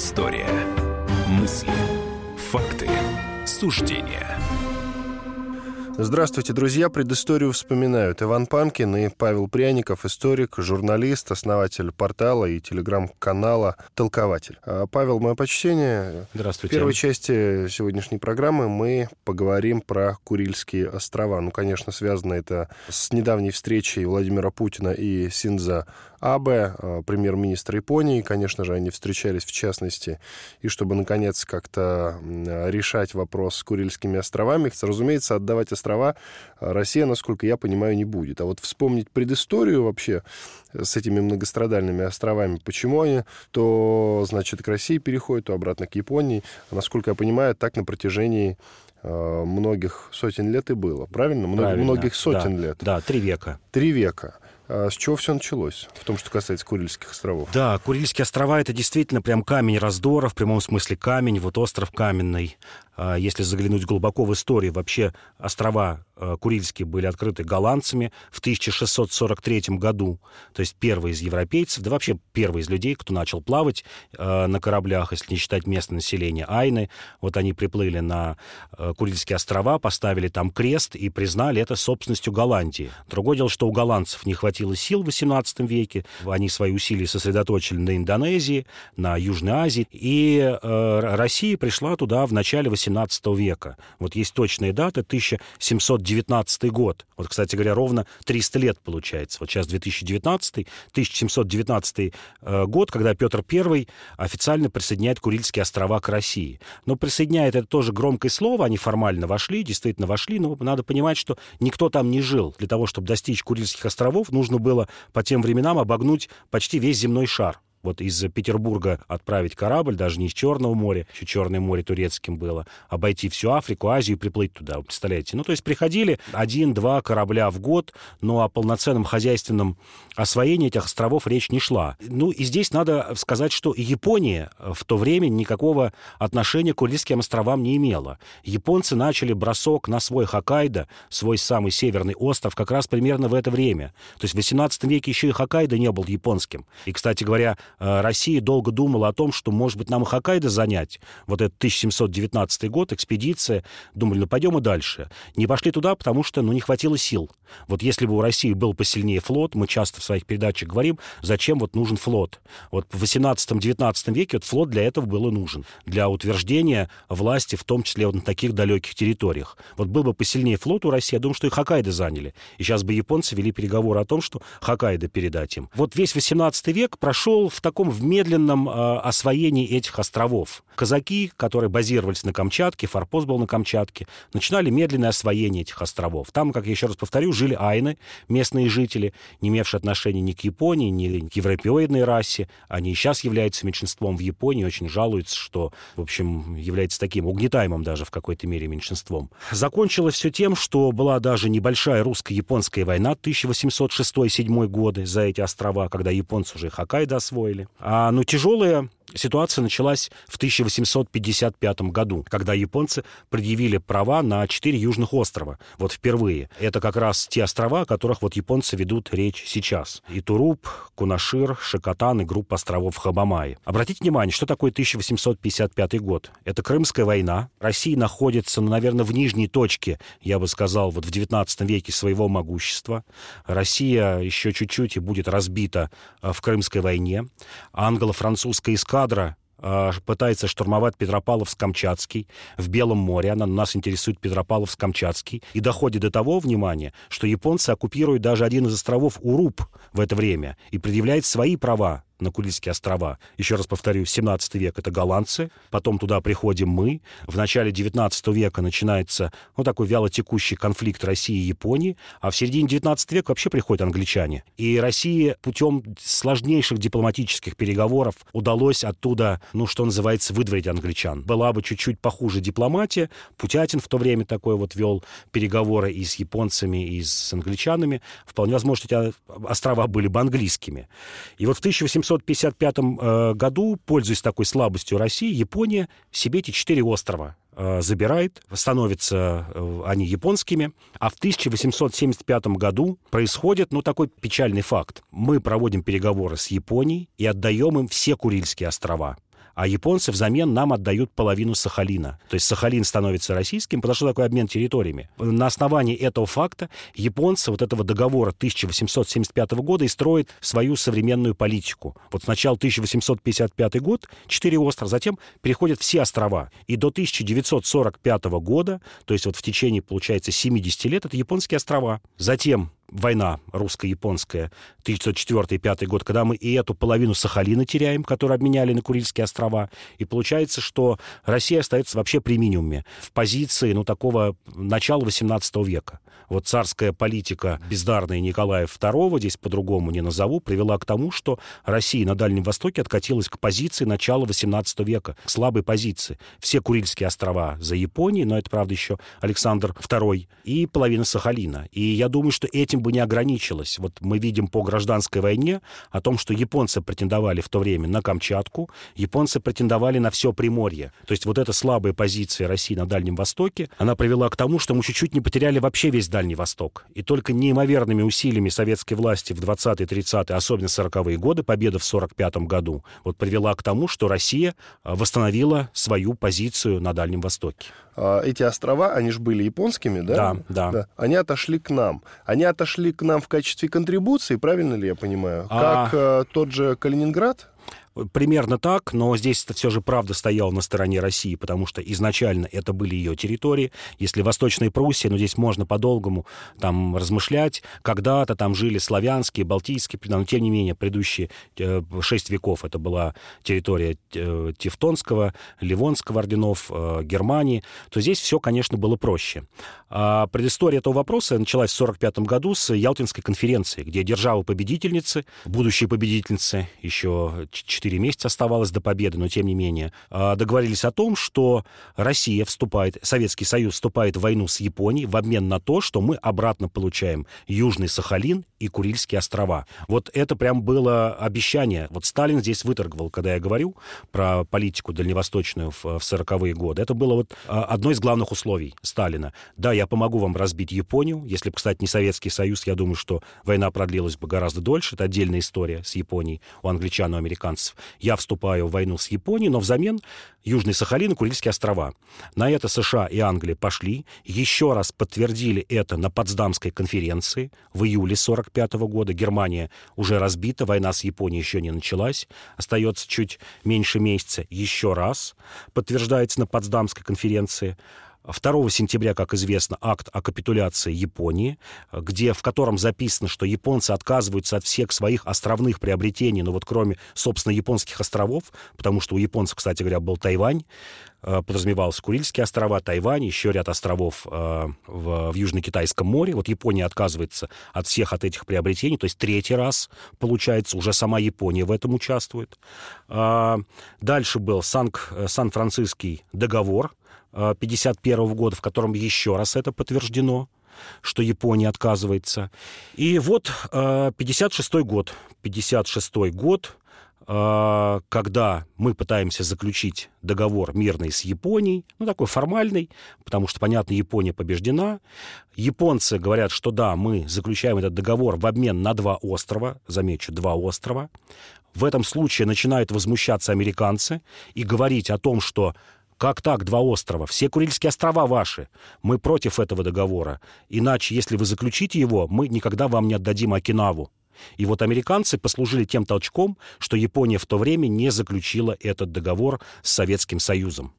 Предыстория. Мысли, факты, суждения. Здравствуйте, друзья. Предысторию вспоминают Иван Панкин и Павел Пряников, историк, журналист, основатель портала и телеграм-канала «Толкователь». А, Павел, мое почтение. Здравствуйте. В первой части сегодняшней программы мы поговорим про Курильские острова. Ну, конечно, связано это с недавней встречей Владимира Путина и Синза Абе, а, премьер-министр Японии. Конечно же, они встречались в частности, и чтобы, наконец, как-то решать вопрос с Курильскими островами, разумеется, отдавать острова острова Россия, насколько я понимаю, не будет. А вот вспомнить предысторию вообще с этими многострадальными островами, почему они то, значит, к России переходят, то обратно к Японии. Насколько я понимаю, так на протяжении э, многих сотен лет и было. Правильно? Правильно. Многих сотен да, лет. Да, три века. Три века. А с чего все началось в том, что касается Курильских островов? Да, Курильские острова — это действительно прям камень раздора, в прямом смысле камень, вот остров каменный. А, если заглянуть глубоко в историю, вообще острова Курильские были открыты голландцами в 1643 году. То есть первые из европейцев, да вообще первые из людей, кто начал плавать а, на кораблях, если не считать местное население, айны. Вот они приплыли на Курильские острова, поставили там крест и признали это собственностью Голландии. Другое дело, что у голландцев не хватило сил в XVIII веке. Они свои усилия сосредоточили на Индонезии, на Южной Азии. И э, Россия пришла туда в начале 18 XVIII века. Вот есть точная дата, 1719 год. Вот, кстати говоря, ровно 300 лет получается. Вот сейчас 2019, 1719 э, год, когда Петр I официально присоединяет Курильские острова к России. Но присоединяет это тоже громкое слово, они формально вошли, действительно вошли, но надо понимать, что никто там не жил. Для того, чтобы достичь Курильских островов, нужно было по тем временам обогнуть почти весь земной шар вот из Петербурга отправить корабль, даже не из Черного моря, еще Черное море турецким было, обойти всю Африку, Азию и приплыть туда, вы представляете? Ну, то есть приходили один-два корабля в год, но о полноценном хозяйственном освоении этих островов речь не шла. Ну, и здесь надо сказать, что Япония в то время никакого отношения к Курильским островам не имела. Японцы начали бросок на свой Хоккайдо, свой самый северный остров, как раз примерно в это время. То есть в XVIII веке еще и Хоккайдо не был японским. И, кстати говоря, Россия долго думала о том, что, может быть, нам и Хоккайдо занять. Вот этот 1719 год, экспедиция. Думали, ну, пойдем и дальше. Не пошли туда, потому что, ну, не хватило сил. Вот если бы у России был посильнее флот, мы часто в своих передачах говорим, зачем вот нужен флот. Вот в 18-19 веке вот флот для этого был и нужен. Для утверждения власти, в том числе вот на таких далеких территориях. Вот был бы посильнее флот у России, я думаю, что и Хоккайдо заняли. И сейчас бы японцы вели переговоры о том, что Хоккайдо передать им. Вот весь 18 век прошел в таком в медленном э, освоении этих островов. Казаки, которые базировались на Камчатке, форпост был на Камчатке, начинали медленное освоение этих островов. Там, как я еще раз повторю, жили айны, местные жители, не имевшие отношения ни к Японии, ни к европеоидной расе. Они и сейчас являются меньшинством в Японии, очень жалуются, что, в общем, является таким угнетаемым даже в какой-то мере меньшинством. Закончилось все тем, что была даже небольшая русско-японская война 1806-1807 годы за эти острова, когда японцы уже Хоккайдо освоили деле. А, ну, тяжелая Ситуация началась в 1855 году, когда японцы предъявили права на четыре южных острова. Вот впервые. Это как раз те острова, о которых вот японцы ведут речь сейчас. Итуруп, Кунашир, Шикотан и группа островов Хабамаи. Обратите внимание, что такое 1855 год? Это Крымская война. Россия находится, ну, наверное, в нижней точке, я бы сказал, вот в 19 веке своего могущества. Россия еще чуть-чуть и будет разбита э, в Крымской войне. Англо-французская эскадра э, пытается штурмовать Петропавловск-Камчатский в Белом море. Она нас интересует Петропавловск-Камчатский. И доходит до того, внимания, что японцы оккупируют даже один из островов Уруп в это время и предъявляют свои права на Курильские острова. Еще раз повторю, 17 век это голландцы, потом туда приходим мы. В начале 19 века начинается ну, такой вялотекущий конфликт России и Японии, а в середине 19 века вообще приходят англичане. И России путем сложнейших дипломатических переговоров удалось оттуда, ну, что называется, выдворить англичан. Была бы чуть-чуть похуже дипломатия. Путятин в то время такой вот вел переговоры и с японцами, и с англичанами. Вполне возможно, эти острова были бы английскими. И вот в 1800 1955 э, году, пользуясь такой слабостью России, Япония себе эти четыре острова э, забирает, становятся э, они японскими, а в 1875 году происходит, ну, такой печальный факт. Мы проводим переговоры с Японией и отдаем им все Курильские острова. А японцы взамен нам отдают половину Сахалина. То есть Сахалин становится российским, что такой обмен территориями. На основании этого факта японцы вот этого договора 1875 года и строят свою современную политику. Вот сначала 1855 год, четыре острова, затем переходят все острова. И до 1945 года, то есть вот в течение, получается, 70 лет, это японские острова. Затем война русско-японская 1904-1905 год, когда мы и эту половину Сахалина теряем, которую обменяли на Курильские острова. И получается, что Россия остается вообще при минимуме в позиции ну, такого начала 18 века. Вот царская политика бездарная Николая II, здесь по-другому не назову, привела к тому, что Россия на Дальнем Востоке откатилась к позиции начала 18 века, к слабой позиции. Все Курильские острова за Японией, но это, правда, еще Александр II, и половина Сахалина. И я думаю, что этим бы не ограничилось. Вот мы видим по гражданской войне о том, что японцы претендовали в то время на Камчатку, японцы претендовали на все Приморье. То есть вот эта слабая позиция России на Дальнем Востоке, она привела к тому, что мы чуть-чуть не потеряли вообще весь Дальний Восток. И только неимоверными усилиями советской власти в 20-е, 30-е, особенно 40-е годы, победа в 45 году, вот привела к тому, что Россия а, восстановила свою позицию на Дальнем Востоке. А, эти острова, они же были японскими, да? Да, да. да. Они отошли к нам. Они отошли к нам в качестве контрибуции, правильно ли я понимаю? А... Как э, тот же Калининград? Примерно так, но здесь это все же правда стоял на стороне России, потому что изначально это были ее территории. Если Восточная Пруссия, ну здесь можно по-долгому там размышлять, когда-то там жили славянские, балтийские, но тем не менее предыдущие э, шесть веков это была территория э, Тевтонского, Ливонского орденов, э, Германии, то здесь все, конечно, было проще. А предыстория этого вопроса началась в 1945 году с Ялтинской конференции, где державы-победительницы, будущие победительницы, еще 4 месяца оставалось до победы, но тем не менее, а, договорились о том, что Россия вступает, Советский Союз вступает в войну с Японией в обмен на то, что мы обратно получаем Южный Сахалин и Курильские острова. Вот это прям было обещание. Вот Сталин здесь выторговал, когда я говорю про политику дальневосточную в, в 40-е годы. Это было вот а, одно из главных условий Сталина. Да, я помогу вам разбить Японию. Если бы, кстати, не Советский Союз, я думаю, что война продлилась бы гораздо дольше. Это отдельная история с Японией у англичан и американцев. Я вступаю в войну с Японией, но взамен Южный Сахалин и Курильские острова. На это США и Англия пошли, еще раз подтвердили это на Потсдамской конференции в июле 45 года. Германия уже разбита, война с Японией еще не началась, остается чуть меньше месяца. Еще раз подтверждается на Потсдамской конференции. 2 сентября, как известно, акт о капитуляции Японии, где, в котором записано, что японцы отказываются от всех своих островных приобретений, ну вот кроме, собственно, японских островов, потому что у японцев, кстати говоря, был Тайвань, э, подразумевался Курильские острова, Тайвань, еще ряд островов э, в, в Южно-Китайском море. Вот Япония отказывается от всех от этих приобретений, то есть третий раз, получается, уже сама Япония в этом участвует. А, дальше был э, Сан-Франциский договор, 1951 года, в котором еще раз это подтверждено что Япония отказывается. И вот 56 год. 56 год, когда мы пытаемся заключить договор мирный с Японией, ну, такой формальный, потому что, понятно, Япония побеждена. Японцы говорят, что да, мы заключаем этот договор в обмен на два острова, замечу, два острова. В этом случае начинают возмущаться американцы и говорить о том, что как так, два острова? Все Курильские острова ваши. Мы против этого договора. Иначе, если вы заключите его, мы никогда вам не отдадим Окинаву. И вот американцы послужили тем толчком, что Япония в то время не заключила этот договор с Советским Союзом.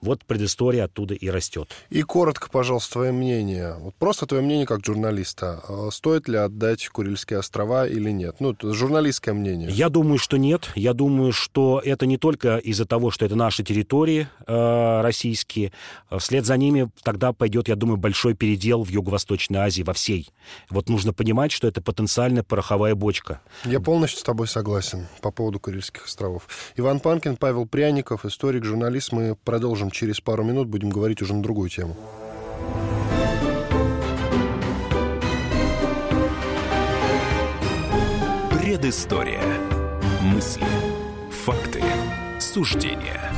Вот предыстория оттуда и растет. И коротко, пожалуйста, твое мнение. Вот просто твое мнение как журналиста. А стоит ли отдать Курильские острова или нет? Ну, журналистское мнение. Я думаю, что нет. Я думаю, что это не только из-за того, что это наши территории э, российские. Вслед за ними тогда пойдет, я думаю, большой передел в Юго-Восточной Азии во всей. Вот нужно понимать, что это потенциально пороховая бочка. Я полностью с тобой согласен по поводу Курильских островов. Иван Панкин, Павел Пряников, историк, журналист. Мы продолжим продолжим через пару минут, будем говорить уже на другую тему. Предыстория. Мысли. Факты. Суждения.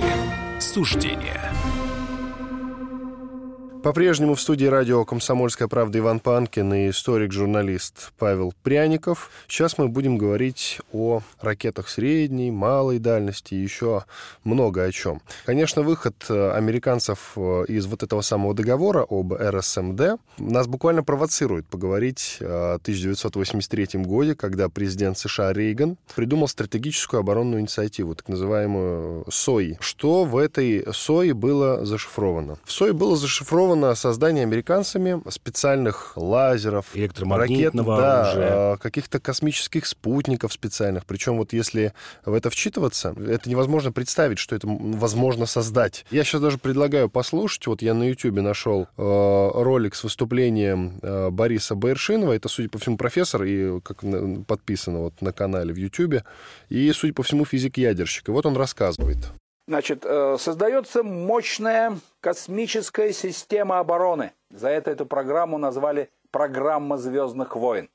Суждения. По-прежнему в студии радио «Комсомольская правда» Иван Панкин и историк-журналист Павел Пряников. Сейчас мы будем говорить о ракетах средней, малой дальности и еще много о чем. Конечно, выход э, американцев э, из вот этого самого договора об РСМД нас буквально провоцирует поговорить о 1983 годе, когда президент США Рейган придумал стратегическую оборонную инициативу, так называемую СОИ. Что в этой СОИ было зашифровано? В СОИ было зашифровано заинтересовано создание американцами специальных лазеров, ракет, да, оружия. А, каких-то космических спутников специальных. Причем вот если в это вчитываться, это невозможно представить, что это возможно создать. Я сейчас даже предлагаю послушать. Вот я на YouTube нашел э, ролик с выступлением э, Бориса Байершинова. Это, судя по всему, профессор, и как подписано вот на канале в YouTube. И, судя по всему, физик-ядерщик. И вот он рассказывает. Значит, э, создается мощная космическая система обороны. За это эту программу назвали программа «Звездных войн».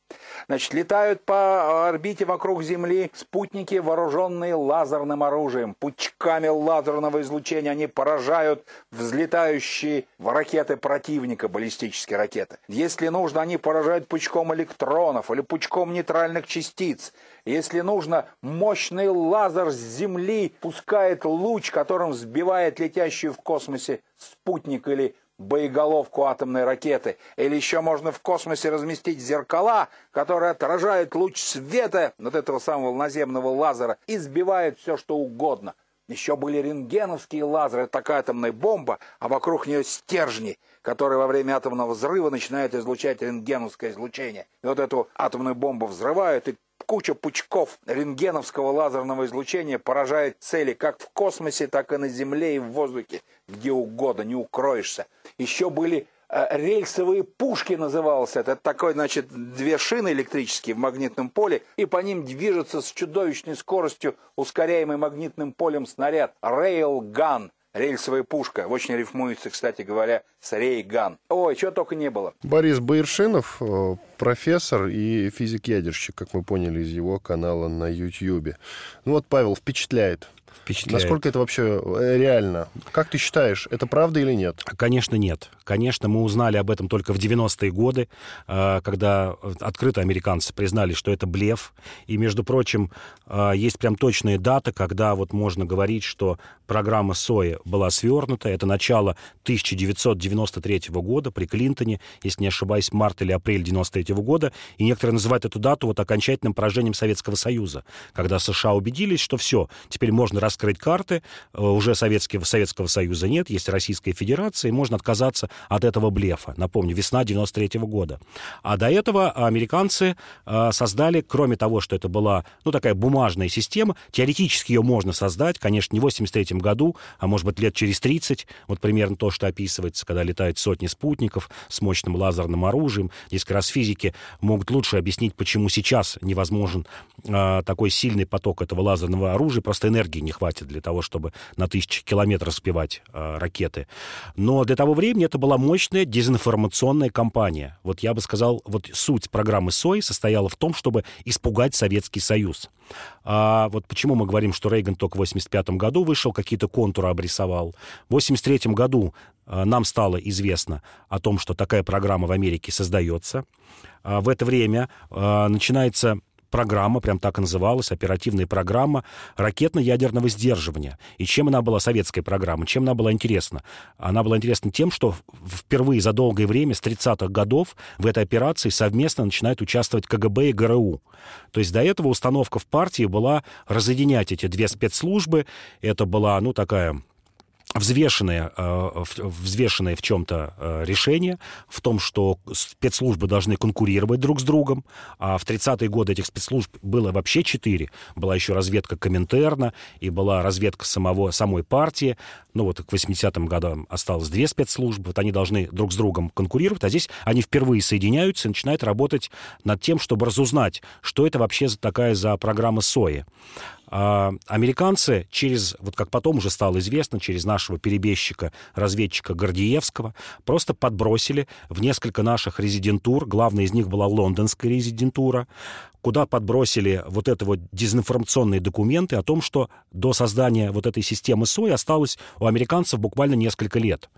Значит, летают по орбите вокруг Земли спутники, вооруженные лазерным оружием. Пучками лазерного излучения они поражают взлетающие ракеты противника, баллистические ракеты. Если нужно, они поражают пучком электронов или пучком нейтральных частиц. Если нужно, мощный лазер с Земли пускает луч, которым сбивает летящую в космосе спутник или боеголовку атомной ракеты. Или еще можно в космосе разместить зеркала, которые отражают луч света вот этого самого наземного лазера и сбивают все, что угодно. Еще были рентгеновские лазеры, такая атомная бомба, а вокруг нее стержни, которые во время атомного взрыва начинают излучать рентгеновское излучение. И вот эту атомную бомбу взрывают, и куча пучков рентгеновского лазерного излучения поражает цели как в космосе, так и на Земле и в воздухе, где угодно, не укроешься. Еще были э, рельсовые пушки назывался это. Это такой, значит, две шины электрические в магнитном поле, и по ним движется с чудовищной скоростью ускоряемый магнитным полем снаряд. Рейлган. Рельсовая пушка. Очень рифмуется, кстати говоря, с Рейган. Ой, чего только не было. Борис Байершинов, э, профессор и физик-ядерщик, как мы поняли из его канала на YouTube. Ну вот, Павел, впечатляет. Впечатляет. Насколько это вообще э, реально? Как ты считаешь, это правда или нет? Конечно, нет. Конечно, мы узнали об этом только в 90-е годы, э, когда открыто американцы признали, что это блеф. И, между прочим, э, есть прям точная дата, когда вот можно говорить, что программа СОИ была свернута. Это начало 1993 года при Клинтоне, если не ошибаюсь, март или апрель 93 года. И некоторые называют эту дату вот окончательным поражением Советского Союза, когда США убедились, что все, теперь можно раскрыть карты, э, уже Советского, Советского Союза нет, есть Российская Федерация, и можно отказаться от этого блефа. Напомню, весна 93 -го года. А до этого американцы э, создали, кроме того, что это была, ну, такая бумажная система, теоретически ее можно создать, конечно, не в 83 году, а может быть лет через 30, вот примерно то, что описывается, когда летают сотни спутников с мощным лазерным оружием. Здесь как раз физики могут лучше объяснить, почему сейчас невозможен э, такой сильный поток этого лазерного оружия, просто энергии не хватит для того, чтобы на тысячи километров сбивать э, ракеты. Но для того времени это была мощная дезинформационная кампания. Вот я бы сказал, вот суть программы СОИ состояла в том, чтобы испугать Советский Союз. А вот почему мы говорим, что Рейган только в 85 году вышел, какие-то контуры обрисовал. В 83 году а, нам стало известно о том, что такая программа в Америке создается. А, в это время начинается программа, прям так и называлась, оперативная программа ракетно-ядерного сдерживания. И чем она была, советская программа, чем она была интересна? Она была интересна тем, что впервые за долгое время, с 30-х годов, в этой операции совместно начинают участвовать КГБ и ГРУ. То есть до этого установка в партии была разъединять эти две спецслужбы. Это была, ну, такая взвешенное, э, взвешенное в чем-то э, решение, в том, что спецслужбы должны конкурировать друг с другом, а в 30-е годы этих спецслужб было вообще четыре. Была еще разведка Коминтерна, и была разведка самого, самой партии. Ну вот к 80-м годам осталось две спецслужбы, вот они должны друг с другом конкурировать, а здесь они впервые соединяются и начинают работать над тем, чтобы разузнать, что это вообще такая за программа СОИ. А американцы через, вот как потом уже стало известно, через нашего перебежчика, разведчика Гордиевского, просто подбросили в несколько наших резидентур, главная из них была лондонская резидентура, куда подбросили вот это вот дезинформационные документы о том, что до создания вот этой системы СОИ осталось у американцев буквально несколько лет.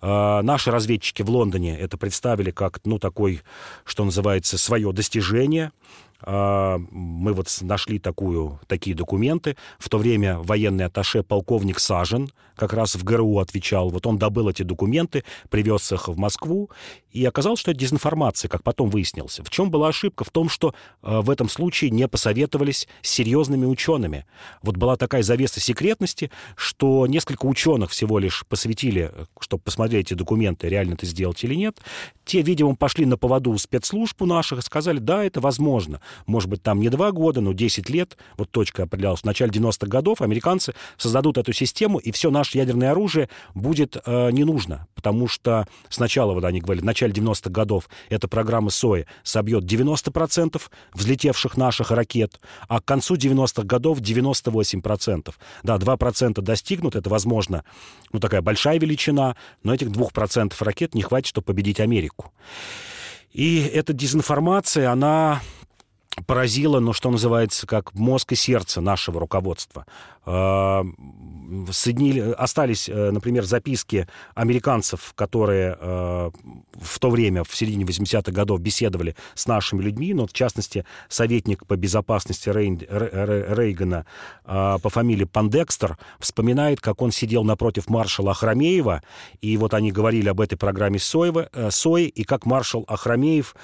Uh, наши разведчики в Лондоне это представили как, ну, такой, что называется, свое достижение. А, мы вот нашли такую, такие документы. В то время военный атташе полковник Сажен как раз в ГРУ отвечал. Вот он добыл эти документы, привез их в Москву, и оказалось, что это дезинформация, как потом выяснилось. В чем была ошибка? В том, что э, в этом случае не посоветовались с серьезными учеными. Вот была такая завеса секретности, что несколько ученых всего лишь посвятили, чтобы посмотреть эти документы, реально это сделать или нет. Те, видимо, пошли на поводу спецслужб у наших и сказали, да, это возможно может быть, там не два года, но 10 лет, вот точка определялась, в начале 90-х годов американцы создадут эту систему, и все наше ядерное оружие будет э, не нужно, потому что сначала, вот они говорили, в начале 90-х годов эта программа СОИ собьет 90% взлетевших наших ракет, а к концу 90-х годов 98%. Да, 2% достигнут, это, возможно, ну, такая большая величина, но этих 2% ракет не хватит, чтобы победить Америку. И эта дезинформация, она поразило, ну, что называется, как мозг и сердце нашего руководства. А, соединили, остались, э, например, записки американцев, которые э, в то время, в середине 80-х годов, беседовали с нашими людьми, но, в частности, советник по безопасности Рейн, Рейгана а, по фамилии Пандекстер вспоминает, как он сидел напротив маршала Ахрамеева, и вот они говорили об этой программе Соева, э, Сои, и как маршал Ахрамеев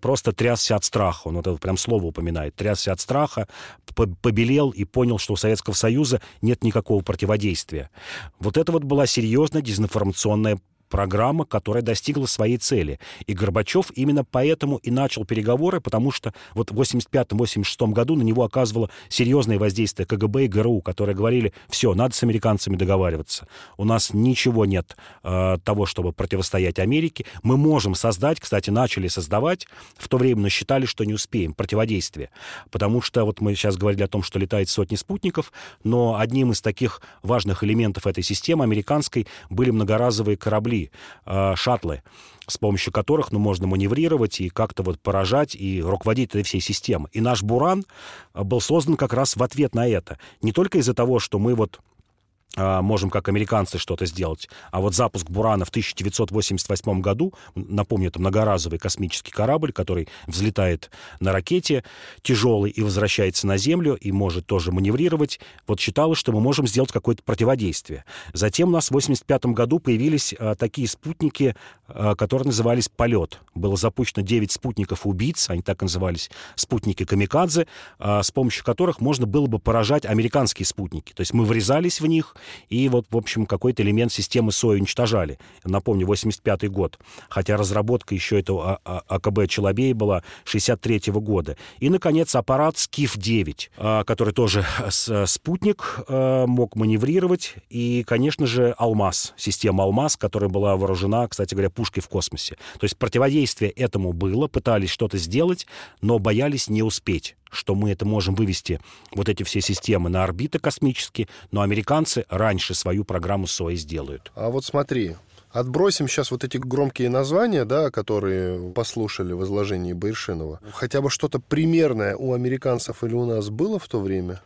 просто трясся от страха. Он вот это прям слово упоминает. Трясся от страха, побелел и понял, что у Советского Союза нет никакого противодействия. Вот это вот была серьезная дезинформационная программа, которая достигла своей цели. И Горбачев именно поэтому и начал переговоры, потому что вот в 85-86 году на него оказывало серьезное воздействие КГБ и ГРУ, которые говорили, все, надо с американцами договариваться. У нас ничего нет э, того, чтобы противостоять Америке. Мы можем создать, кстати, начали создавать, в то время, но считали, что не успеем, противодействие. Потому что вот мы сейчас говорили о том, что летает сотни спутников, но одним из таких важных элементов этой системы американской были многоразовые корабли корабли, э, шаттлы, с помощью которых ну, можно маневрировать и как-то вот поражать и руководить этой всей системой. И наш «Буран» был создан как раз в ответ на это. Не только из-за того, что мы вот можем как американцы что-то сделать. А вот запуск «Бурана» в 1988 году, напомню, это многоразовый космический корабль, который взлетает на ракете тяжелый и возвращается на Землю и может тоже маневрировать. Вот считалось, что мы можем сделать какое-то противодействие. Затем у нас в 1985 году появились а, такие спутники, а, которые назывались «Полет». Было запущено 9 спутников-убийц, они так назывались, спутники «Камикадзе», а, с помощью которых можно было бы поражать американские спутники. То есть мы врезались в них, и вот, в общем, какой-то элемент системы СОИ уничтожали. Напомню, 85 год, хотя разработка еще этого а, а, АКБ Челобей была 63 -го года. И, наконец, аппарат Скиф-9, а, который тоже спутник мог маневрировать, и, конечно же, Алмаз, система Алмаз, которая была вооружена, кстати говоря, пушкой в космосе. То есть противодействие этому было, пытались что-то сделать, но боялись не успеть что мы это можем вывести, вот эти все системы, на орбиты космические, но американцы раньше свою программу СОИ сделают. А вот смотри, Отбросим сейчас вот эти громкие названия, да, которые послушали в изложении Байршинова. Хотя бы что-то примерное у американцев или у нас было в то время?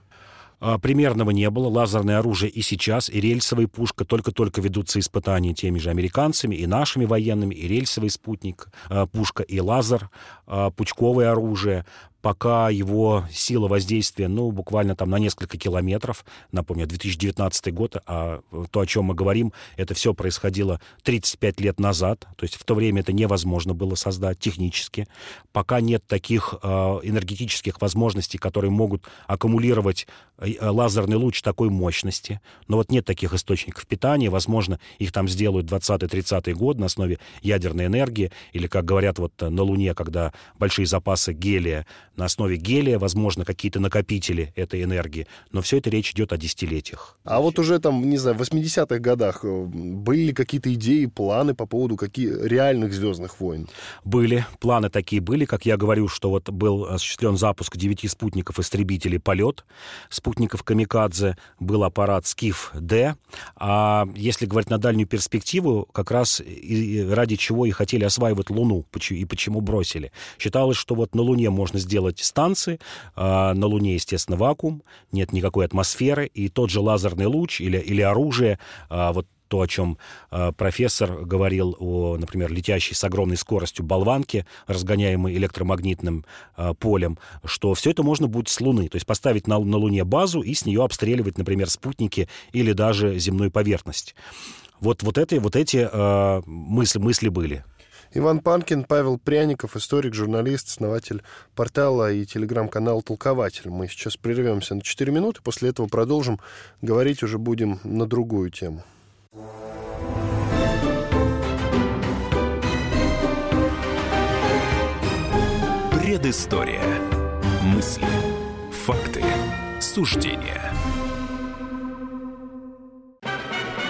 А, примерного не было. Лазерное оружие и сейчас, и рельсовая пушка. Только-только ведутся испытания теми же американцами, и нашими военными, и рельсовый спутник, а, пушка, и лазер, а, пучковое оружие. Пока его сила воздействия, ну, буквально там на несколько километров. Напомню, 2019 год, а то, о чем мы говорим, это все происходило 35 лет назад. То есть в то время это невозможно было создать технически. Пока нет таких э, энергетических возможностей, которые могут аккумулировать э, лазерный луч такой мощности. Но вот нет таких источников питания. Возможно, их там сделают 20-30 год на основе ядерной энергии. Или, как говорят вот на Луне, когда большие запасы гелия на основе гелия, возможно, какие-то накопители этой энергии, но все это речь идет о десятилетиях. А вот уже там, не знаю, в 80-х годах э, были ли какие-то идеи, планы по поводу каких реальных «Звездных войн»? Были, планы такие были, как я говорю, что вот был осуществлен запуск девяти спутников истребителей «Полет», спутников «Камикадзе», был аппарат «Скиф-Д», а если говорить на дальнюю перспективу, как раз и ради чего и хотели осваивать Луну, и почему бросили. Считалось, что вот на Луне можно сделать делать станции. А, на Луне, естественно, вакуум, нет никакой атмосферы, и тот же лазерный луч или, или оружие, а, вот то, о чем э, профессор говорил о, например, летящей с огромной скоростью болванке, разгоняемой электромагнитным полем, что все это можно будет с Луны. То есть поставить на, на Луне базу и с нее обстреливать, например, спутники или даже земную поверхность. Вот, вот, это, вот эти э, мысли, мысли были. Иван Панкин, Павел Пряников, историк, журналист, основатель портала и телеграм-канала «Толкователь». Мы сейчас прервемся на 4 минуты, после этого продолжим. Говорить уже будем на другую тему. Предыстория. Мысли. Факты. Суждения.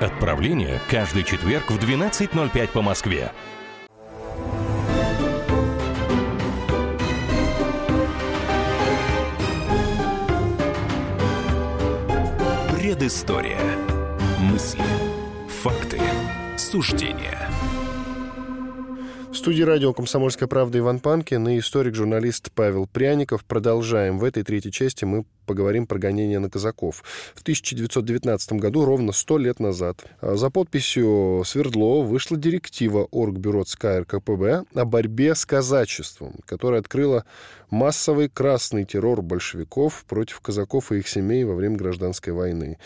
Отправление каждый четверг в 12.05 по Москве. Предыстория. Мысли. Факты. Суждения. В студии радио «Комсомольская правда» Иван Панкин и историк-журналист Павел Пряников. Продолжаем. В этой третьей части мы поговорим про гонение на казаков. В 1919 году, ровно сто лет назад, а, за подписью Свердлова вышла директива Оргбюро ЦК РКПБ о борьбе с казачеством, которая открыла массовый красный террор большевиков против казаков и их семей во время гражданской войны.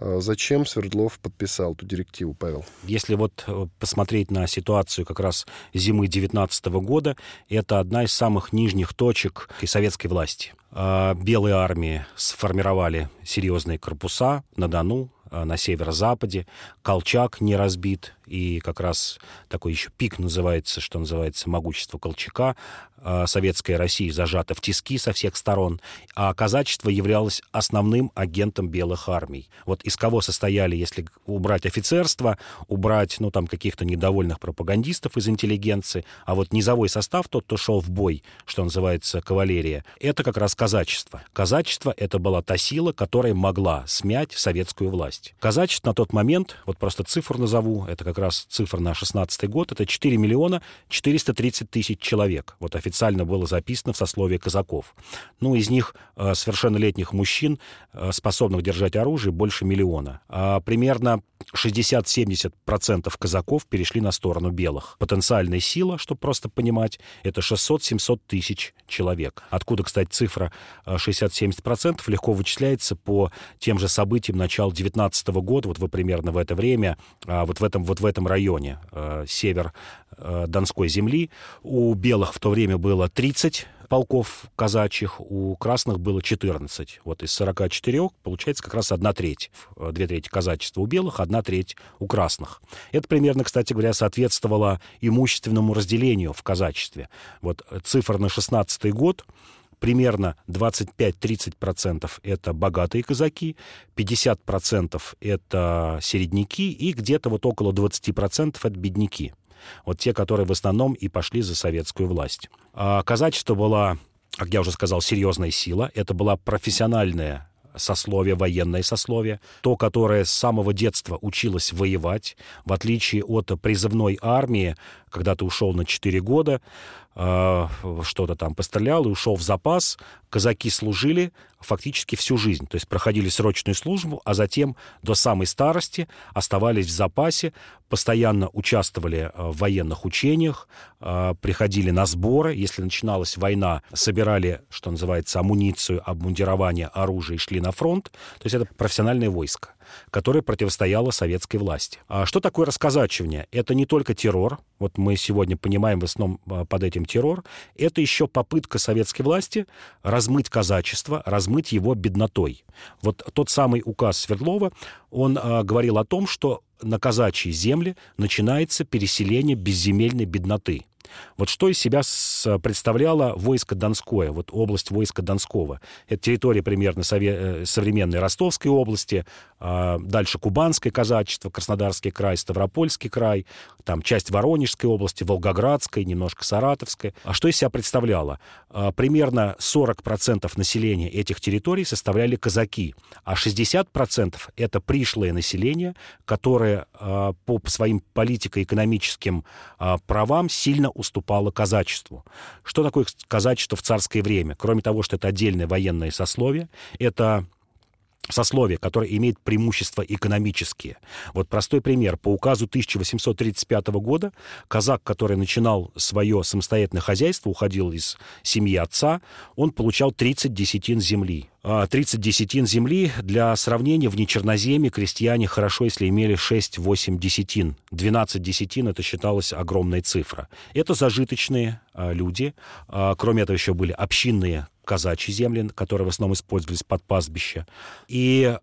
А, зачем Свердлов подписал эту директиву, Павел? Если вот э, посмотреть на ситуацию как раз зимы 19 года, это одна из самых нижних точек советской власти. А, белые армии сформировали серьезные корпуса на Дону, а, на северо-западе. Колчак не разбит, и как раз такой еще пик называется, что называется, могущество Колчака. А, советская Россия зажата в тиски со всех сторон, а казачество являлось основным агентом белых армий. Вот из кого состояли, если убрать офицерство, убрать, ну, там, каких-то недовольных пропагандистов из интеллигенции, а вот низовой состав, тот, кто шел в бой, что называется, кавалерия, это как раз казачество. Казачество — это была та сила, которая могла смять советскую власть. Казачество на тот момент, вот просто цифру назову, это как раз цифра на 16 год, это 4 миллиона 430 тысяч человек. Вот официально было записано в сословии казаков. Ну, из них э, совершеннолетних мужчин, э, способных держать оружие, больше миллиона. А примерно 60-70% казаков перешли на сторону белых. Потенциальная сила, чтобы просто понимать, это 600-700 тысяч человек. Откуда, кстати, цифра 60-70% э, легко вычисляется по тем же событиям начала 19 года, вот вы примерно в это время, а, вот в этом, вот в этом районе, север Донской земли. У белых в то время было 30 полков казачьих, у красных было 14. Вот из 44 получается как раз одна треть. Две трети казачества у белых, одна треть у красных. Это примерно, кстати говоря, соответствовало имущественному разделению в казачестве. Вот цифра на 16 год примерно 25-30% это богатые казаки, 50% это середняки и где-то вот около 20% это бедняки. Вот те, которые в основном и пошли за советскую власть. А казачество было как я уже сказал, серьезная сила. Это была профессиональная сословие, военное сословие, то, которое с самого детства училось воевать, в отличие от призывной армии, когда ты ушел на 4 года, что-то там пострелял и ушел в запас, казаки служили фактически всю жизнь. То есть проходили срочную службу, а затем до самой старости оставались в запасе, постоянно участвовали э, в военных учениях, э, приходили на сборы. Если начиналась война, собирали, что называется, амуницию, обмундирование, оружие и шли на фронт. То есть это профессиональное войско которое противостояло советской власти. А что такое расказачивание? Это не только террор, вот мы сегодня понимаем в основном а, под этим террор, это еще попытка советской власти размыть казачество, размыть его беднотой. Вот тот самый указ Свердлова, он а, говорил о том, что на казачьей земле начинается переселение безземельной бедноты. Вот что из себя представляло войско Донское, вот область войска Донского. Это территория примерно сове- э, современной Ростовской области, а дальше Кубанское казачество, Краснодарский край, Ставропольский край, там часть Воронежской области, Волгоградской, немножко Саратовской. А что из себя представляло? А, примерно 40% населения этих территорий составляли казаки, а 60% это пришлое население, которое а, по своим политико-экономическим правам сильно уступало казачеству. Что такое казачество в царское время? Кроме того, что это отдельное военное сословие, это сословие, которое имеет преимущества экономические. Вот простой пример. По указу 1835 года казак, который начинал свое самостоятельное хозяйство, уходил из семьи отца, он получал 30 десятин земли. 30 а десятин земли. Для сравнения, в нечерноземье крестьяне хорошо, если имели 6-8 десятин. 12 десятин — это считалась огромная цифра. Это зажиточные а, люди. А, кроме этого еще были общинные казачьи земли, которые в основном использовались под пастбище. И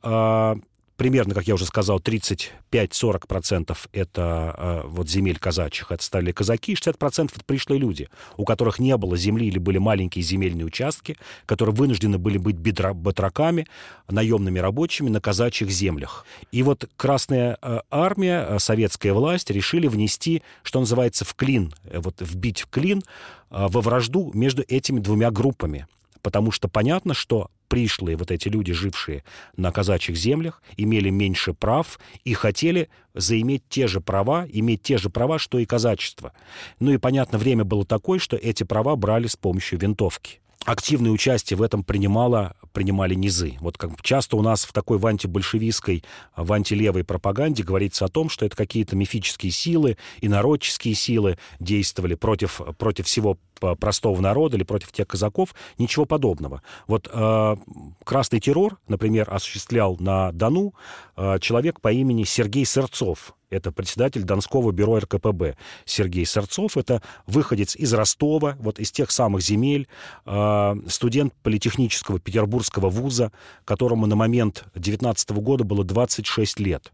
примерно, как я уже сказал, 35-40% это э, вот земель казачьих, это стали казаки, 60% это пришлые люди, у которых не было земли или были маленькие земельные участки, которые вынуждены были быть батраками, наемными рабочими на казачьих землях. И вот Красная э, армия, э, советская власть решили внести, что называется, в клин, э, вот вбить в клин э, во вражду между этими двумя группами потому что понятно, что пришлые вот эти люди, жившие на казачьих землях, имели меньше прав и хотели заиметь те же права, иметь те же права, что и казачество. Ну и, понятно, время было такое, что эти права брали с помощью винтовки активное участие в этом принимала, принимали низы. Вот как часто у нас в такой в антибольшевистской, в антилевой пропаганде говорится о том, что это какие-то мифические силы, инородческие силы действовали против, против всего простого народа или против тех казаков. Ничего подобного. Вот э, красный террор, например, осуществлял на Дону э, человек по имени Сергей Сырцов. Это председатель Донского бюро РКПБ Сергей Сорцов. Это выходец из Ростова, вот из тех самых земель, э, студент политехнического петербургского вуза, которому на момент 19 года было 26 лет.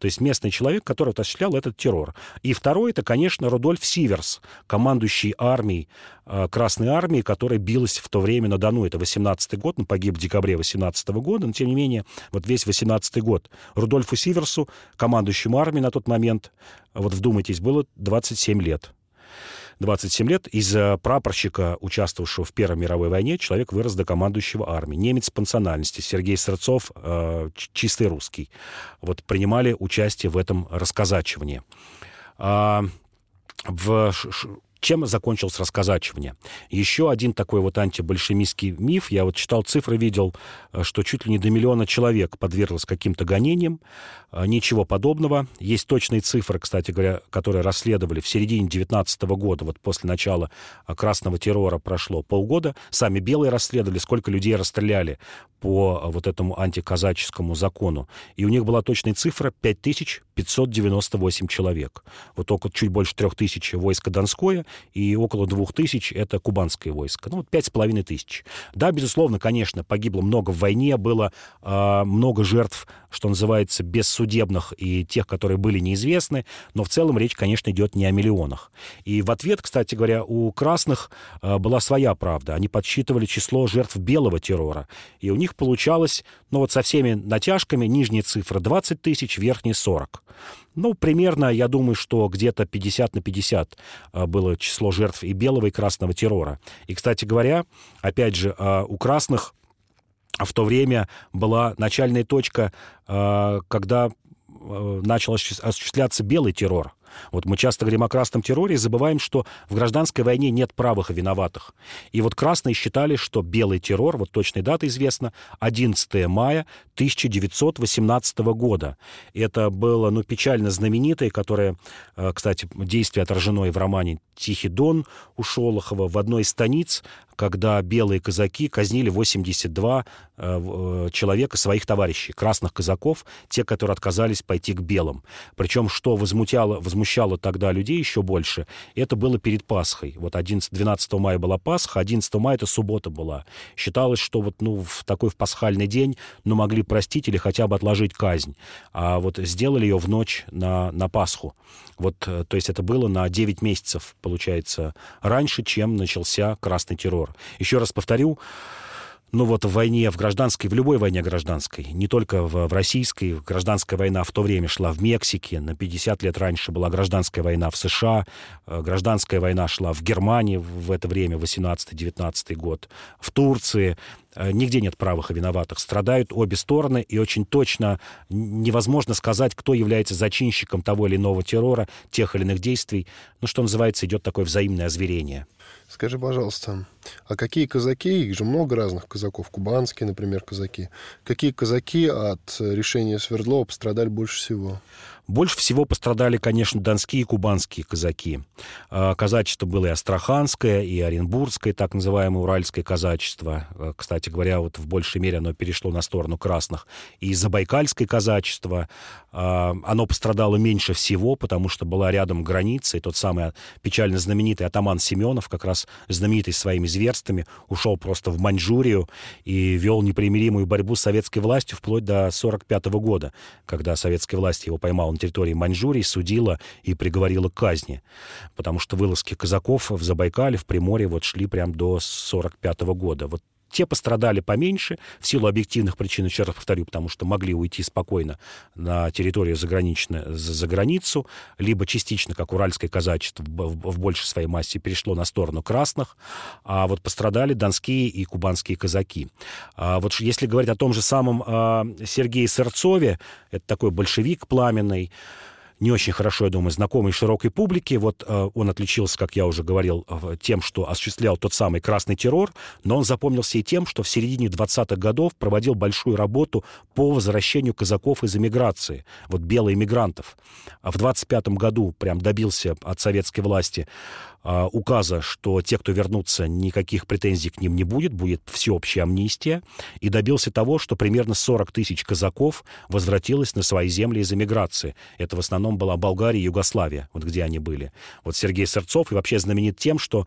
То есть местный человек, который осуществлял этот террор. И второй, это, конечно, Рудольф Сиверс, командующий армией, э, Красной армии, которая билась в то время на Дону. Это 18-й год, он погиб в декабре 18 -го года, но, тем не менее, вот весь 18-й год. Рудольфу Сиверсу, командующему армией на тот момент, вот вдумайтесь, было 27 лет. 27 лет, из прапорщика, участвовавшего в Первой мировой войне, человек вырос до командующего армии. Немец по национальности, Сергей Сырцов, э, чистый русский. Вот принимали участие в этом расказачивании. А, в чем закончилось расказачивание? Еще один такой вот антибольшемистский миф. Я вот читал цифры, видел, э, что чуть ли не до миллиона человек подверглось каким-то гонениям. Э, ничего подобного. Есть точные цифры, кстати говоря, которые расследовали в середине 19 года, вот после начала э, красного террора прошло полгода. Сами белые расследовали, сколько людей расстреляли по вот этому антиказаческому закону. И у них была точная цифра 5598 человек. Вот только чуть больше 3000 войско Донское и около 2000 это кубанское войско. Ну, вот 5,5 тысяч. Да, безусловно, конечно, погибло много в войне, было э, много жертв, что называется, бессудебных и тех, которые были неизвестны, но в целом речь, конечно, идет не о миллионах. И в ответ, кстати говоря, у красных э, была своя правда. Они подсчитывали число жертв белого террора, и у них получалось, ну вот со всеми натяжками, нижняя цифра 20 тысяч, верхняя 40. Ну, примерно, я думаю, что где-то 50 на 50 было число жертв и белого, и красного террора. И, кстати говоря, опять же, у красных в то время была начальная точка, когда начал осуществляться белый террор. Вот мы часто говорим о красном терроре и забываем, что в гражданской войне нет правых и виноватых. И вот красные считали, что белый террор, вот точная дата известна, 11 мая 1918 года. Это было, ну, печально знаменитое, которое, э, кстати, действие отражено и в романе «Тихий дон» у Шолохова. В одной из станиц когда белые казаки казнили 82 э, э, человека, своих товарищей, красных казаков, те, которые отказались пойти к белым. Причем, что возмутяло, возмущало тогда людей еще больше, это было перед Пасхой. Вот 11, 12 мая была Пасха, 11 мая это суббота была. Считалось, что вот ну, в такой в пасхальный день ну, могли простить или хотя бы отложить казнь. А вот сделали ее в ночь на, на Пасху. Вот, э, то есть это было на 9 месяцев, получается, раньше, чем начался красный террор. Еще раз повторю, ну вот в войне, в гражданской, в любой войне гражданской, не только в, в российской, гражданская война в то время шла в Мексике, на 50 лет раньше была гражданская война в США, э, гражданская война шла в Германии в это время, 18-19 год, в Турции, э, Нигде нет правых и виноватых. Страдают обе стороны, и очень точно невозможно сказать, кто является зачинщиком того или иного террора, тех или иных действий. Ну, что называется, идет такое взаимное озверение. Скажи, пожалуйста, а какие казаки, их же много разных казаков, кубанские, например, казаки, какие казаки от решения Свердлова пострадали больше всего? Больше всего пострадали, конечно, донские и кубанские казаки. А, казачество было и астраханское, и оренбургское, так называемое уральское казачество. А, кстати говоря, вот в большей мере оно перешло на сторону красных. И забайкальское казачество, а, оно пострадало меньше всего, потому что была рядом граница, и тот самый печально знаменитый атаман Семенов, как раз знаменитый своими зверствами, ушел просто в Маньчжурию и вел непримиримую борьбу с советской властью вплоть до 1945 года, когда советская власть его поймала территории Маньчжурии судила и приговорила к казни. Потому что вылазки казаков в Забайкале, в Приморье вот шли прям до 45 года. Вот те пострадали поменьше в силу объективных причин, еще раз повторю, потому что могли уйти спокойно на территорию заграничную, за, за границу, либо частично, как уральское казачество, в, в большей своей массе перешло на сторону красных, а вот пострадали донские и кубанские казаки. А вот если говорить о том же самом а, Сергее Сырцове, это такой большевик пламенный, не очень хорошо, я думаю, знакомый широкой публике. Вот э, он отличился, как я уже говорил, тем, что осуществлял тот самый красный террор, но он запомнился и тем, что в середине 20-х годов проводил большую работу по возвращению казаков из эмиграции, вот белых мигрантов. А в 25-м году прям добился от советской власти указа, что те, кто вернутся, никаких претензий к ним не будет, будет всеобщая амнистия, и добился того, что примерно 40 тысяч казаков возвратилось на свои земли из эмиграции. Это в основном была Болгария и Югославия, вот где они были. Вот Сергей Сырцов и вообще знаменит тем, что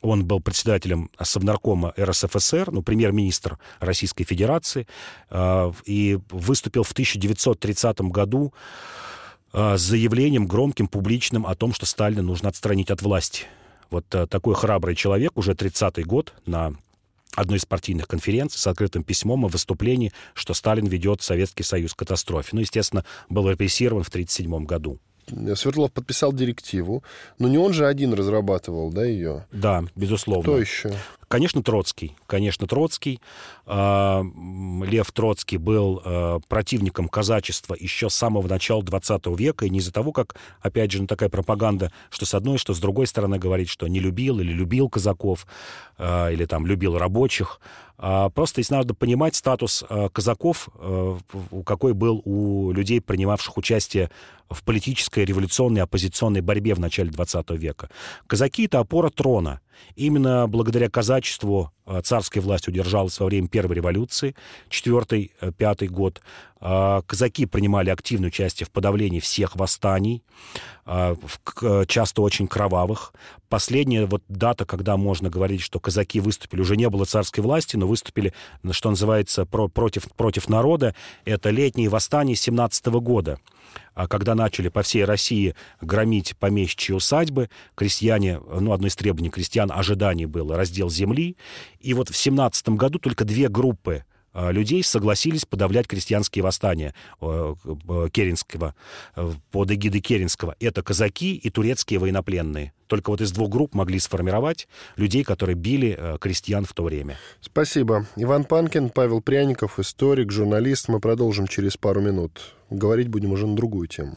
он был председателем Совнаркома РСФСР, ну, премьер-министр Российской Федерации, а, и выступил в 1930 году а, с заявлением громким, публичным о том, что Сталина нужно отстранить от власти. Вот а, такой храбрый человек, уже 30-й год, на одной из партийных конференций с открытым письмом о выступлении, что Сталин ведет Советский Союз к катастрофе. Ну, естественно, был репрессирован в 1937 году. Свердлов подписал директиву, но не он же один разрабатывал, да, ее? Да, безусловно. Кто еще? Конечно, Троцкий. Конечно, Троцкий. А, Лев Троцкий был а, противником казачества еще с самого начала 20 века, и не из-за того, как, опять же, ну, такая пропаганда, что с одной, что с другой стороны говорит, что не любил или любил казаков, а, или там любил рабочих. Просто здесь надо понимать статус казаков, какой был у людей, принимавших участие в политической, революционной, оппозиционной борьбе в начале 20 века. Казаки — это опора трона. Именно благодаря казачеству царская власть удержалась во время Первой революции, четвертый, э, пятый год. А, казаки принимали активное участие в подавлении всех восстаний, часто очень кровавых. Последняя вот дата, когда можно говорить, что казаки выступили, уже не было царской власти, но выступили, что называется, против, против народа, это летние восстания 17 года. Когда начали по всей России громить помещичьи усадьбы, крестьяне, ну, одно из требований крестьян, ожиданий было раздел земли. И вот в 17 году только две группы э, людей согласились подавлять крестьянские восстания э, Керенского, под эгидой Керенского. Это казаки и турецкие военнопленные. Только вот из двух групп могли сформировать людей, которые били крестьян в то время. Спасибо. Иван Панкин, Павел Пряников, историк, журналист. Мы продолжим через пару минут. Говорить будем уже на другую тему.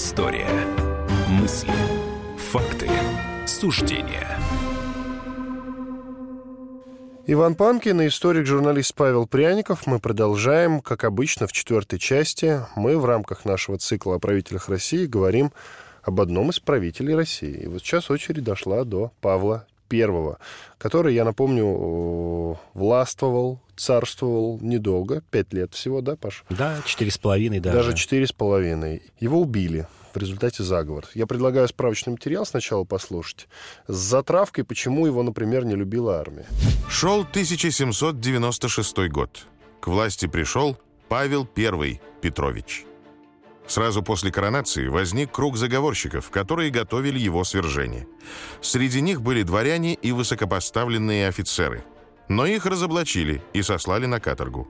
Предыстория. Мысли. Факты. Суждения. Иван Панкин и историк-журналист Павел Пряников. Мы продолжаем, как обычно, в четвертой части. Мы в рамках нашего цикла о правителях России говорим об одном из правителей России. И вот сейчас очередь дошла до Павла I, который, я напомню, властвовал, царствовал недолго, пять лет всего, да, Паш? Да, четыре с половиной даже. Даже четыре с половиной. Его убили в результате заговор. Я предлагаю справочный материал сначала послушать. С затравкой, почему его, например, не любила армия. Шел 1796 год. К власти пришел Павел I Петрович. Сразу после коронации возник круг заговорщиков, которые готовили его свержение. Среди них были дворяне и высокопоставленные офицеры – но их разоблачили и сослали на каторгу.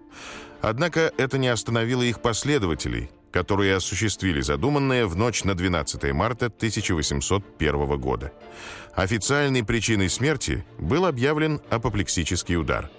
Однако это не остановило их последователей, которые осуществили задуманное в ночь на 12 марта 1801 года. Официальной причиной смерти был объявлен апоплексический удар.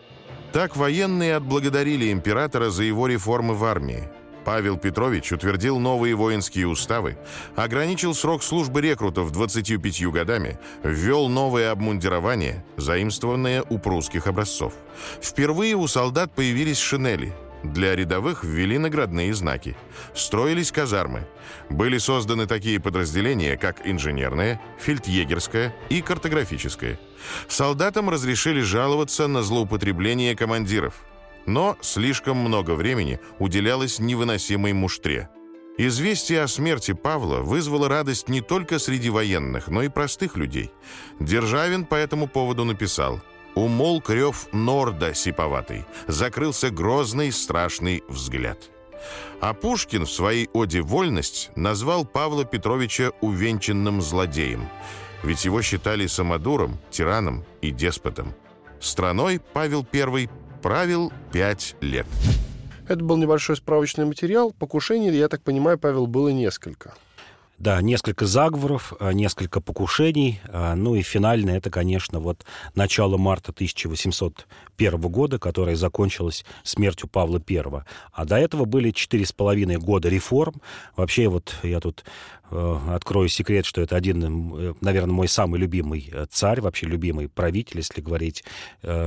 Так военные отблагодарили императора за его реформы в армии, Павел Петрович утвердил новые воинские уставы, ограничил срок службы рекрутов 25 годами, ввел новое обмундирование, заимствованное у прусских образцов. Впервые у солдат появились шинели. Для рядовых ввели наградные знаки. Строились казармы. Были созданы такие подразделения, как инженерное, фельдъегерское и картографическое. Солдатам разрешили жаловаться на злоупотребление командиров – но слишком много времени уделялось невыносимой муштре. Известие о смерти Павла вызвало радость не только среди военных, но и простых людей. Державин по этому поводу написал «Умолк рев Норда сиповатый, закрылся грозный страшный взгляд». А Пушкин в своей оде «Вольность» назвал Павла Петровича увенчанным злодеем, ведь его считали самодуром, тираном и деспотом. Страной Павел I правил пять лет. Это был небольшой справочный материал. Покушений, я так понимаю, Павел, было несколько. Да, несколько заговоров, а, несколько покушений. А, ну и финальное это, конечно, вот начало марта 1801 года, которое закончилось смертью Павла I. А до этого были четыре с половиной года реформ. Вообще вот я тут открою секрет, что это один, э, наверное, мой самый любимый э, царь, вообще любимый правитель, если говорить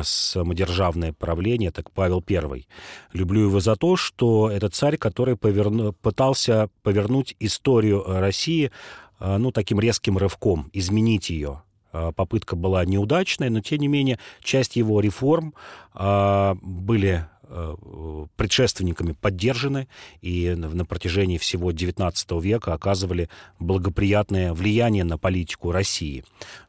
самодержавное правление, так Павел I. Люблю его за то, что это царь, который поверну, пытался повернуть историю России ну, таким резким рывком, изменить ее. Попытка была неудачной, но, тем не менее, часть его реформ были Э, предшественниками поддержаны и на протяжении всего XIX века оказывали благоприятное влияние на политику России.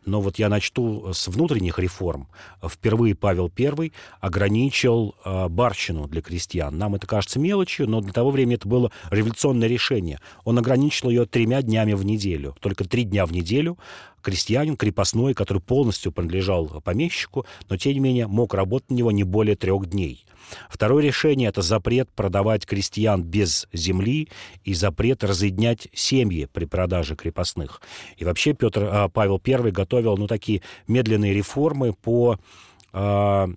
Но вот я начну с внутренних реформ. Впервые Павел I ограничил э, барщину для крестьян. Нам это кажется мелочью, но для того времени это было революционное решение. Он ограничил ее тремя днями в неделю. Только три дня в неделю крестьянин, крепостной, который полностью принадлежал помещику, но тем не менее мог работать на него не более трех дней. Второе решение – это запрет продавать крестьян без земли и запрет разъединять семьи при продаже крепостных. И вообще Петр, а, Павел I готовил ну, такие медленные реформы по а,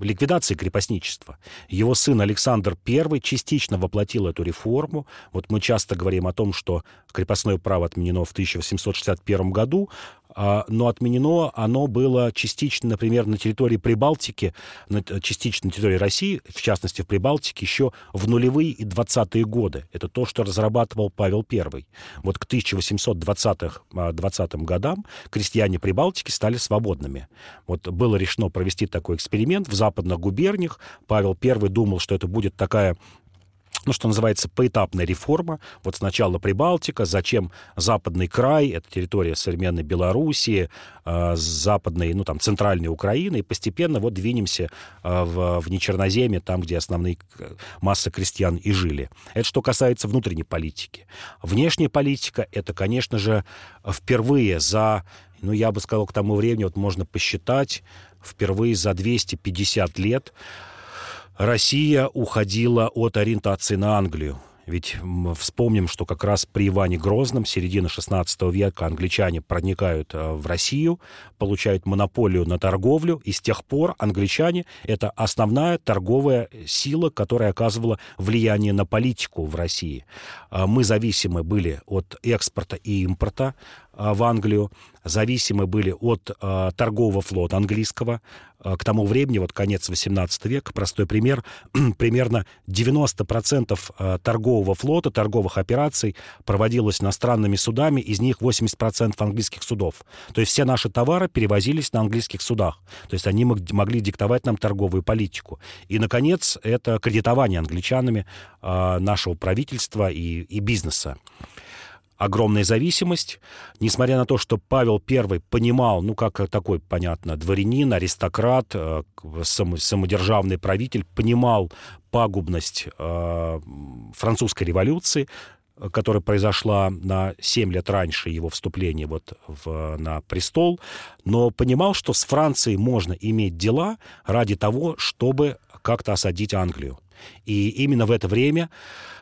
ликвидации крепостничества. Его сын Александр I частично воплотил эту реформу. Вот мы часто говорим о том, что крепостное право отменено в 1861 году, но отменено оно было частично, например, на территории Прибалтики, частично на территории России, в частности, в Прибалтике, еще в нулевые и двадцатые годы. Это то, что разрабатывал Павел I. Вот к 1820 20 годам крестьяне Прибалтики стали свободными. Вот было решено провести такой эксперимент в западных губерниях. Павел I думал, что это будет такая ну, что называется, поэтапная реформа. Вот сначала Прибалтика, зачем Западный край, это территория современной Белоруссии, э, западной, ну, там, центральной Украины, и постепенно вот двинемся э, в, в Нечерноземье, там, где основные массы крестьян и жили. Это что касается внутренней политики. Внешняя политика — это, конечно же, впервые за, ну, я бы сказал, к тому времени, вот можно посчитать, впервые за 250 лет Россия уходила от ориентации на Англию. Ведь вспомним, что как раз при Иване Грозном, середина XVI века, англичане проникают э, в Россию, получают монополию на торговлю, и с тех пор англичане — это основная торговая сила, которая оказывала влияние на политику в России. А мы зависимы были от экспорта и импорта а, в Англию, зависимы были от э, торгового флота английского. Э, к тому времени, вот конец 18 века, простой пример, примерно 90% э, торгового флота, торговых операций проводилось иностранными судами, из них 80% английских судов. То есть все наши товары перевозились на английских судах. То есть они могли диктовать нам торговую политику. И, наконец, это кредитование англичанами э, нашего правительства и, и бизнеса огромная зависимость, несмотря на то, что Павел I понимал, ну, как такой, понятно, дворянин, аристократ, э, самодержавный правитель, понимал пагубность э, французской революции, которая произошла на 7 лет раньше его вступления вот в, на престол, но понимал, что с Францией можно иметь дела ради того, чтобы как-то осадить Англию. И именно в это время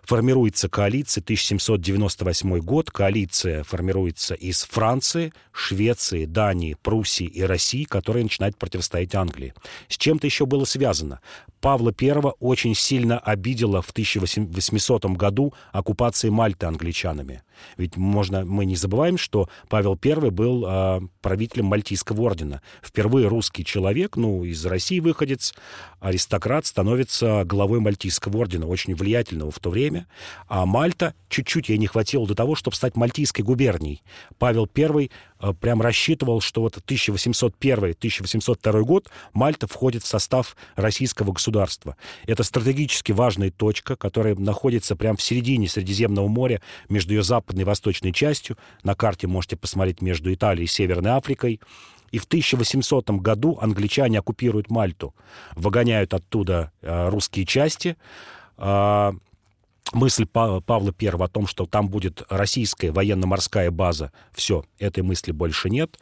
формируется коалиция, 1798 год, коалиция формируется из Франции, Швеции, Дании, Пруссии и России, которая начинает противостоять Англии. С чем-то еще было связано. Павла I очень сильно обидела в 1800 году оккупация Мальты англичанами. Ведь можно, мы не забываем, что Павел I был э, правителем Мальтийского ордена. Впервые русский человек, ну, из России выходец, аристократ, становится главой Мальтийского ордена, очень влиятельного в то время. А Мальта, чуть-чуть ей не хватило до того, чтобы стать Мальтийской губернией. Павел I Э, прям рассчитывал, что вот 1801-1802 год Мальта входит в состав российского государства. Это стратегически важная точка, которая находится прямо в середине Средиземного моря, между ее западной и восточной частью. На карте можете посмотреть между Италией и Северной Африкой. И в 1800 году англичане оккупируют Мальту, выгоняют оттуда э, русские части, а, мысль Павла I о том, что там будет российская военно-морская база, все, этой мысли больше нет.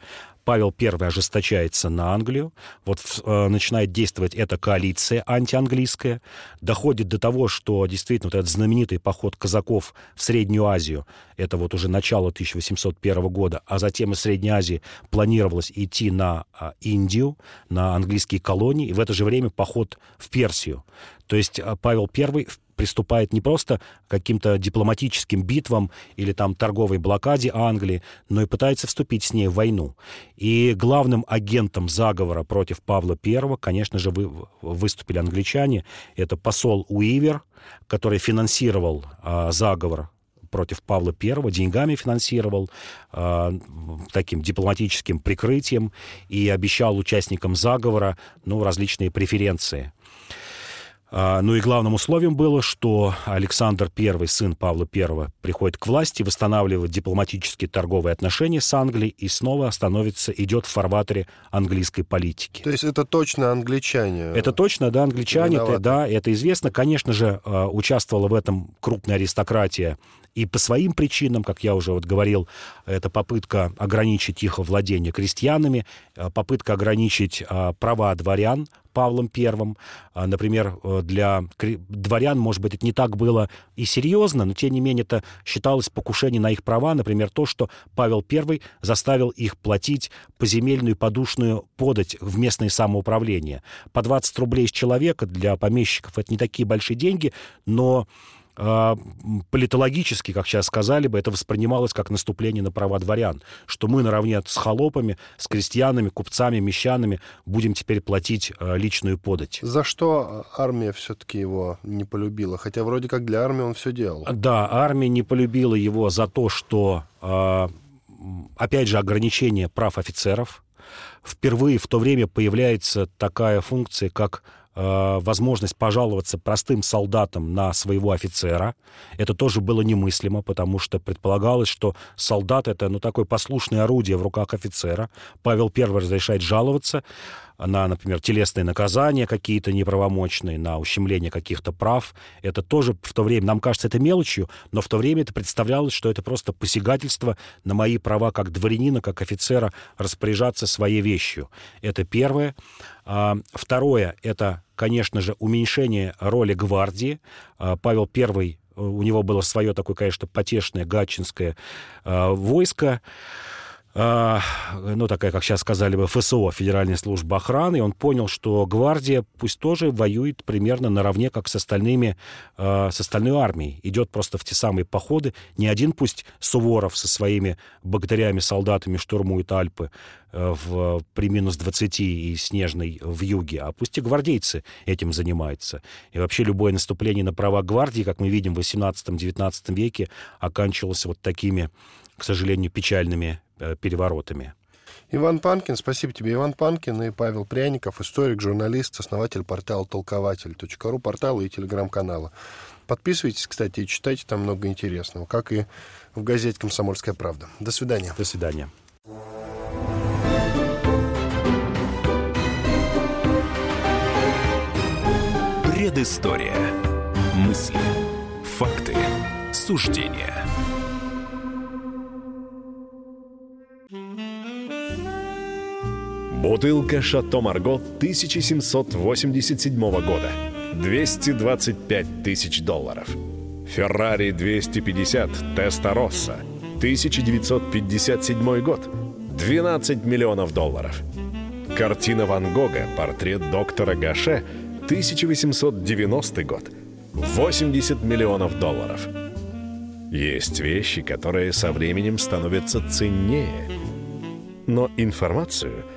Павел I ожесточается на Англию, вот э, начинает действовать эта коалиция антианглийская, доходит до того, что действительно вот этот знаменитый поход казаков в Среднюю Азию, это вот уже начало 1801 года, а затем из Средней Азии планировалось идти на э, Индию, на английские колонии, и в это же время поход в Персию. То есть э, Павел I приступает не просто к каким-то дипломатическим битвам или там торговой блокаде Англии, но и пытается вступить с ней в войну. И главным агентом заговора против Павла I, конечно же, вы, выступили англичане. Это посол Уивер, который финансировал а, заговор против Павла I, деньгами финансировал, э, таким дипломатическим прикрытием и обещал участникам заговора ну, различные преференции. А, ну и главным условием было, что Александр I, сын Павла I, приходит к власти, восстанавливает дипломатические торговые отношения с Англией и снова становится, идет в фарватере английской политики. То есть это точно англичане? Это точно, да, англичане, это, да, это известно. Конечно же, а, участвовала в этом крупная аристократия и по своим причинам, как я уже вот говорил, это попытка ограничить их владение крестьянами, э, попытка ограничить э, права дворян Павлом Первым. А, например, э, для дворян, может быть, это не так было и серьезно, но, тем не менее, это считалось покушение на их права. Например, то, что Павел I заставил их платить поземельную подушную подать в местное самоуправление. По 20 рублей с человека для помещиков это не такие большие деньги, но а, политологически, как сейчас сказали бы, это воспринималось как наступление на права дворян, что мы наравне с холопами, с крестьянами, купцами, мещанами будем теперь платить а, личную подать. За что армия все-таки его не полюбила? Хотя вроде как для армии он все делал. Да, армия не полюбила его за то, что, а, опять же, ограничение прав офицеров. Впервые в то время появляется такая функция, как возможность пожаловаться простым солдатам на своего офицера. Это тоже было немыслимо, потому что предполагалось, что солдат — это ну, такое послушное орудие в руках офицера. Павел I разрешает жаловаться на, например, телесные наказания какие-то неправомочные, на ущемление каких-то прав. Это тоже в то время, нам кажется, это мелочью, но в то время это представлялось, что это просто посягательство на мои права как дворянина, как офицера распоряжаться своей вещью. Это первое. А, второе — это, конечно же, уменьшение роли гвардии. А, Павел I, у него было свое такое, конечно, потешное гатчинское а, войско, ну, такая, как сейчас сказали бы, ФСО, Федеральная служба охраны, и он понял, что гвардия пусть тоже воюет примерно наравне, как с остальными, а, с остальной армией. Идет просто в те самые походы. Не один пусть Суворов со своими богатырями-солдатами штурмует Альпы а, в, при минус 20 и снежной в юге, а пусть и гвардейцы этим занимаются. И вообще любое наступление на права гвардии, как мы видим в 18-19 веке, оканчивалось вот такими, к сожалению, печальными Э, переворотами. Иван Панкин, спасибо тебе, Иван Панкин и Павел Пряников, историк, журналист, основатель портала толкователь.ру, портала и телеграм-канала. Подписывайтесь, кстати, и читайте там много интересного, как и в газете «Комсомольская правда». До свидания. До свидания. Предыстория. Мысли. Факты. Суждения. Бутылка «Шато Марго» 1787 года. 225 тысяч долларов. «Феррари 250 Теста Росса» 1957 год. 12 миллионов долларов. Картина Ван Гога «Портрет доктора Гаше» 1890 год. 80 миллионов долларов. Есть вещи, которые со временем становятся ценнее. Но информацию –